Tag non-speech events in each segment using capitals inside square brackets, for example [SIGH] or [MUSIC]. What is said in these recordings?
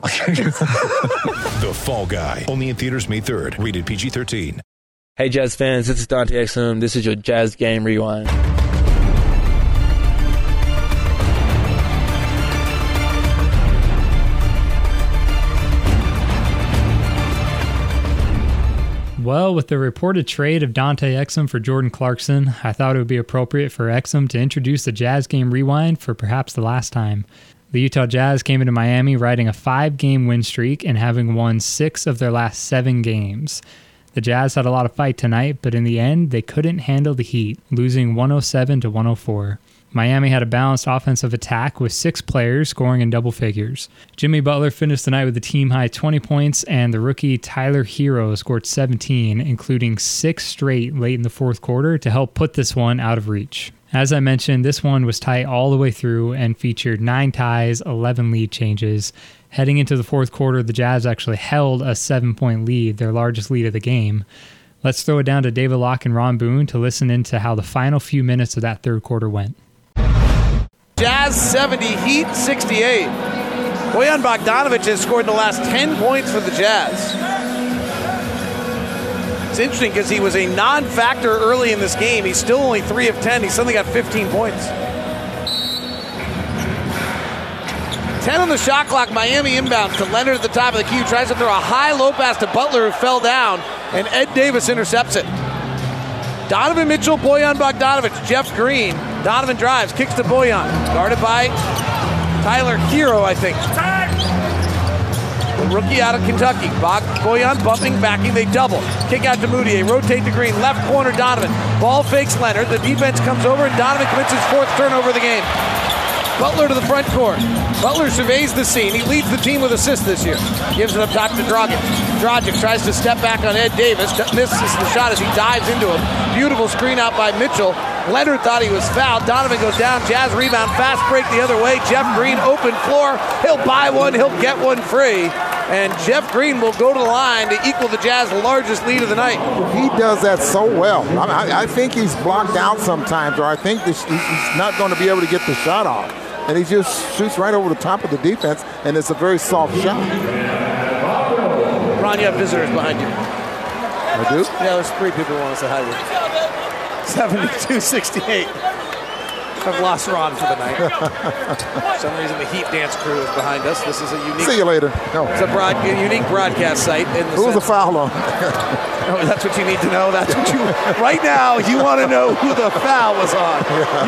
[LAUGHS] The Fall Guy. Only in theaters May 3rd. Rated PG-13. Hey, Jazz fans, this is Dante Exum. This is your Jazz Game Rewind. Well, with the reported trade of Dante Exum for Jordan Clarkson, I thought it would be appropriate for Exum to introduce the Jazz Game Rewind for perhaps the last time. The Utah Jazz came into Miami riding a five game win streak and having won six of their last seven games. The Jazz had a lot of fight tonight, but in the end, they couldn't handle the heat, losing 107 to 104. Miami had a balanced offensive attack with six players scoring in double figures. Jimmy Butler finished the night with a team high 20 points, and the rookie Tyler Herro scored 17, including six straight late in the fourth quarter to help put this one out of reach. As I mentioned, this one was tight all the way through and featured nine ties, 11 lead changes. Heading into the fourth quarter, the Jazz actually held a seven point lead, their largest lead of the game. Let's throw it down to David Locke and Ron Boone to listen into how the final few minutes of that third quarter went. Jazz 70, Heat 68. Bojan Bogdanovic has scored the last 10 points for the Jazz. Interesting because he was a non factor early in this game. He's still only 3 of 10. He suddenly got 15 points. 10 on the shot clock. Miami inbound to Leonard at the top of the key. Tries to throw a high low pass to Butler, who fell down, and Ed Davis intercepts it. Donovan Mitchell, Bojan Bogdanovic, Jeff Green. Donovan drives, kicks to Bojan. Guarded by Tyler Herro, I think. Rookie out of Kentucky. Bog, Bojan bumping, backing, they double. Kick out to Mudiay, rotate to Green, left corner Donovan. Ball fakes Leonard, the defense comes over, and Donovan commits his fourth turnover of the game. Butler to the front court. Butler surveys the scene. He leads the team with assists this year. Gives it up top to Dragic. Dragic tries to step back on Ed Davis. Misses the shot as he dives into him. Beautiful screen out by Mitchell. Leonard thought he was fouled. Donovan goes down. Jazz rebound. Fast break the other way. Jeff Green open floor. He'll buy one. He'll get one free. And Jeff Green will go to the line to equal the Jazz largest lead of the night. He does that so well. I, I, I think he's blocked out sometimes, or I think this, he's not going to be able to get the shot off. And he just shoots right over the top of the defense, and it's a very soft shot. Ron, you have visitors behind you. I do? Yeah, there's three people who want to say hi to you. [LAUGHS] 72 68. I've lost Ron for the night. [LAUGHS] for some reason, the Heat Dance crew is behind us. This is a unique. See you later. No. It's a, broad, a unique broadcast site. In the Who was the foul on? [LAUGHS] Oh, that's what you need to know. That's what you. Right now, you want to know who the foul was on.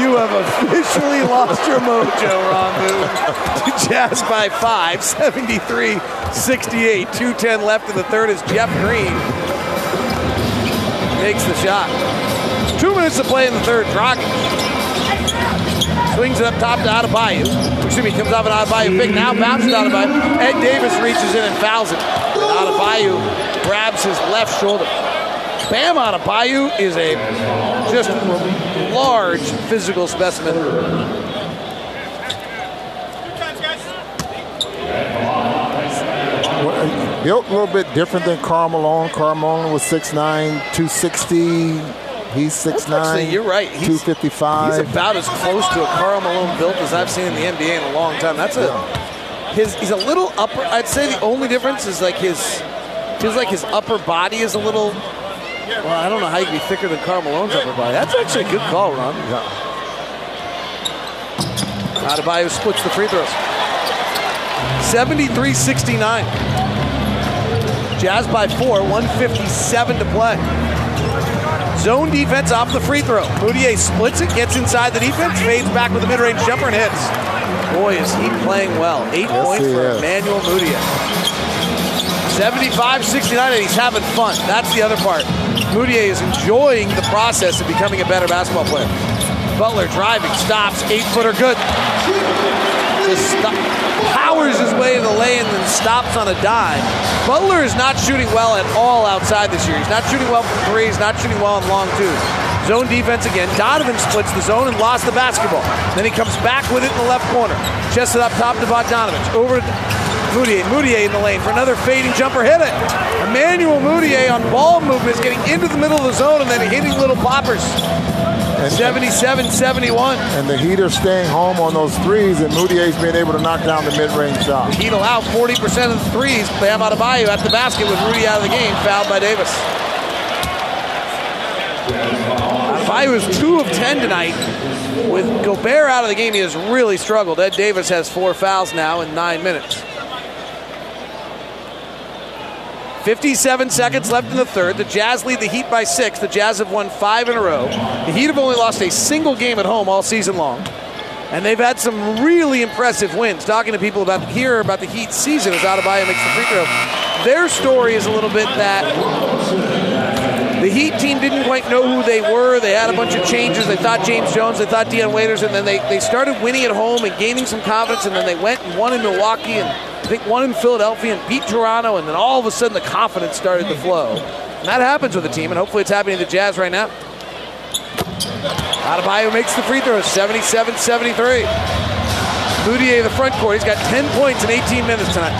You have officially lost your mojo, Ron Boone. Jazz by five, 73 68. 210 left in the third is Jeff Green makes the shot. Two minutes to play in the third. Dragic swings it up top to Adebayo. Excuse me, comes off an Adebayo pick. Now bounces out Adebayo. Ed Davis reaches in and fouls it. And Adebayo grabs his left shoulder. Bam Adebayo is a just large physical specimen. Uh, built a little bit different than Karl Malone. Karl Malone was 6'9", 260. He's 6'9", Actually, you're right. He's- 255. He's about as close to a Karl Malone built as I've seen in the NBA in a long time. That's a his. He's a little upper. I'd say the only difference is like his feels like his upper body is a little. Well, I don't know how you can be thicker than Karl Malone's upper body. That's actually a good call, Ron. Adebayo splits the free throws. 73-69. Jazz by four, 157 to play. Zone defense off the free throw. Mudiay splits it, gets inside the defense, fades back with a mid-range jumper and hits. Boy, is he playing well. Eight Yes, points for is. Emmanuel Mudiay. 75-69, and he's having fun. That's the other part. Mudiay is enjoying the process of becoming a better basketball player. Butler driving, stops, eight-footer good. Just stop, powers his way to the lane and then stops on a dime. Butler is not shooting well at all outside this year. He's not shooting well from three. He's not shooting well on long twos. Zone defense again. Donovan splits the zone and lost the basketball. Then he comes back with it in the left corner. Chested up top to Bogdanovic. Over Mudiay. Mudiay in the lane for another fading jumper. Hit it. Emmanuel Mudiay on ball movements getting into the middle of the zone and then hitting little poppers. 77 71. And the Heat are staying home on those threes, and Mudiay's being able to knock down the mid-range shot. Heat allow 40% of the threes. Bam Adebayo at the basket with Rudy out of the game, fouled by Davis. Adebayo is 2 of 10 tonight. With Gobert out of the game, he has really struggled. Ed Davis has four fouls now in nine minutes. 57 seconds left in the third. The Jazz lead the Heat by six. The Jazz have won five in a row. The Heat have only lost a single game at home all season long. And they've had some really impressive wins. Talking to people about here about the Heat season as Adebayo makes the free throw. Their story is a little bit that the Heat team didn't quite know who they were. They had a bunch of changes. They thought James Jones, they thought Dion Waiters, and then they, they started winning at home and gaining some confidence, and then they went and won in Milwaukee and I think one in Philadelphia and beat Toronto, and then all of a sudden the confidence started to flow. And that happens with a team, and hopefully it's happening to the Jazz right now. Adebayo makes the free throw, 77-73. Mudiay, the front court, he's got 10 points in 18 minutes tonight.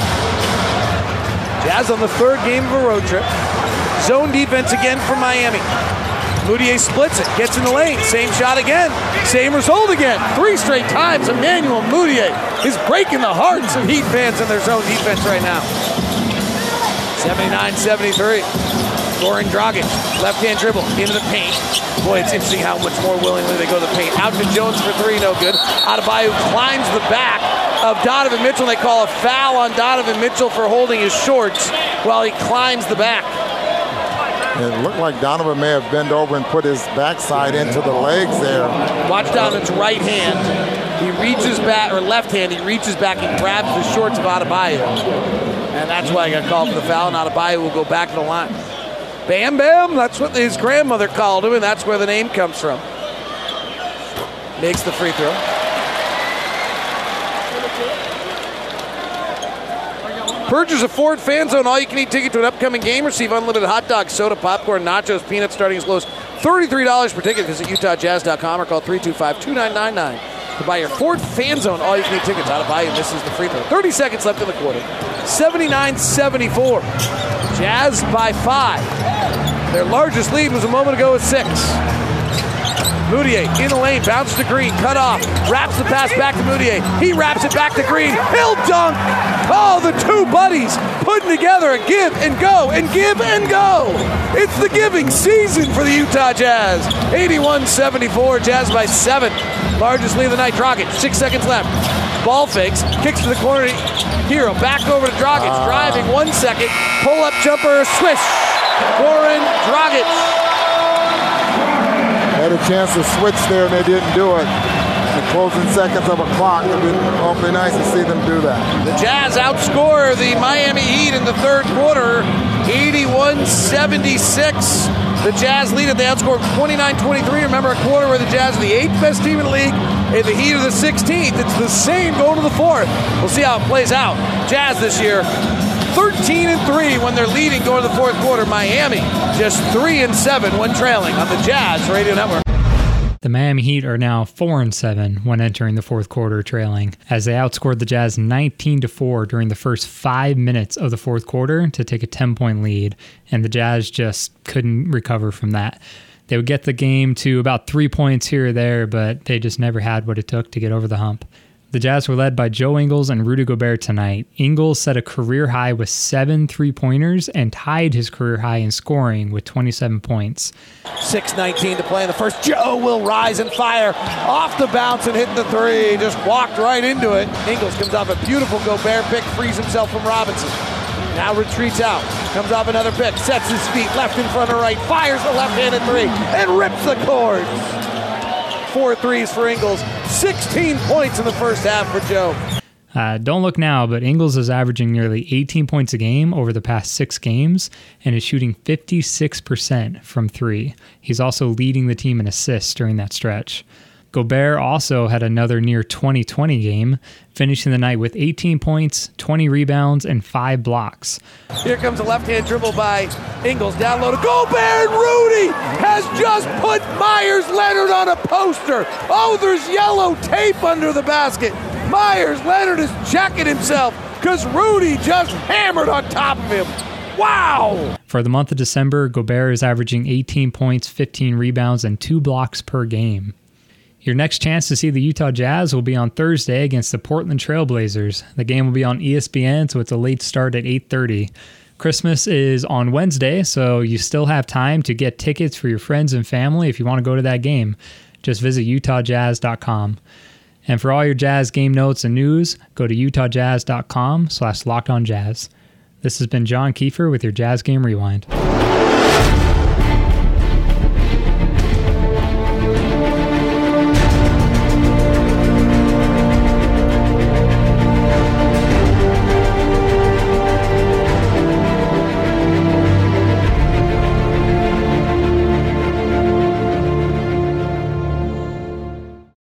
Jazz on the third game of a road trip. Zone defense again from Miami. Mudiay splits it, gets in the lane, same shot again, same result again. Three straight times, Emmanuel Mudiay is breaking the hearts of Heat fans in their zone defense right now. 79-73. Goran Dragic, left-hand dribble into the paint. Boy, it's interesting how much more willingly they go to the paint. Out to Jones for three, no good. Adebayo climbs the back of Donovan Mitchell. They call a foul on Donovan Mitchell for holding his shorts while he climbs the back. It looked like Donovan may have bent over and put his backside into the legs there. Watch Donovan's right hand. He reaches back, or left hand, he reaches back and grabs the shorts of Adebayo. And that's why I got called for the foul, and Adebayo will go back to the line. Bam Bam, that's what his grandmother called him, and that's where the name comes from. Makes the free throw. Purchase a Ford Fan Zone all-you-can-eat ticket to an upcoming game. Receive unlimited hot dogs, soda, popcorn, nachos, peanuts, starting as low as $33 per ticket. Visit UtahJazz.com or call 325-2999 to buy your Ford Fan Zone all-you-can-eat tickets. Out of and misses the free throw. 30 seconds left in the quarter. 79-74. Jazz by five. Their largest lead was a moment ago at six. Mudiay in the lane, bounces to Green, cut off, wraps the pass back to Mudiay. He wraps it back to Green. He'll dunk. Oh, the two buddies putting together a give and go and give and go. It's the giving season for the Utah Jazz. 81-74, Jazz by seven. Largest lead of the night. Dragic, six seconds left. Ball fakes, kicks to the corner. Herro back over to Dragic, ah. driving one second. Pull up jumper, swish. Goran Dragic. Had a chance to switch there and they didn't do it. The closing seconds of a clock. It'd been awfully nice to see them do that. The Jazz outscore the Miami Heat in the third quarter, 81-76. The Jazz lead it. They outscored 29-23. Remember a quarter where the Jazz are the eighth best team in the league, and the Heat are the 16th. It's the same going to the fourth. We'll see how it plays out. Jazz this year 13 and 3 when they're leading going to the fourth quarter. Miami just 3 and 7 when trailing on the Jazz Radio Network. The Miami Heat are now 4 and 7 when entering the fourth quarter trailing as they outscored the Jazz 19 to 4 during the first 5 minutes of the fourth quarter to take a 10-point lead and the Jazz just couldn't recover from that. They would get the game to about 3 points here or there, but they just never had what it took to get over the hump. The Jazz were led by Joe Ingles and Rudy Gobert tonight. Ingles set a career high with seven three pointers and tied his career high in scoring with 27 points. 6.19 to play in the first. Joe will rise and fire off the bounce and hit the three. Just walked right into it. Ingles comes off a beautiful Gobert pick, frees himself from Robinson. Now retreats out. Comes off another pick, sets his feet left in front of right, fires the left handed three, and rips the cords. Four threes for Ingles. 16 points in the first half for Joe. Uh, don't look now, but Ingles is averaging nearly 18 points a game over the past six games and is shooting 56% from three. He's also leading the team in assists during that stretch. Gobert also had another near 2020 game, finishing the night with 18 points, 20 rebounds, and 5 blocks. Here comes a left hand dribble by Ingles. Down low to Gobert and Rudy has just put Meyers Leonard on a poster. Oh, there's yellow tape under the basket. Meyers Leonard is checking himself because Rudy just hammered on top of him. Wow! For the month of December, Gobert is averaging 18 points, 15 rebounds, and 2 blocks per game. Your next chance to see the Utah Jazz will be on Thursday against the Portland Trailblazers. The game will be on ESPN, so it's a late start at 8:30. Christmas is on Wednesday, so you still have time to get tickets for your friends and family if you want to go to that game. Just visit utahjazz.com. And for all your Jazz game notes and news, go to utahjazz.com slash lockedonjazz. This has been John Kiefer with your Jazz Game Rewind.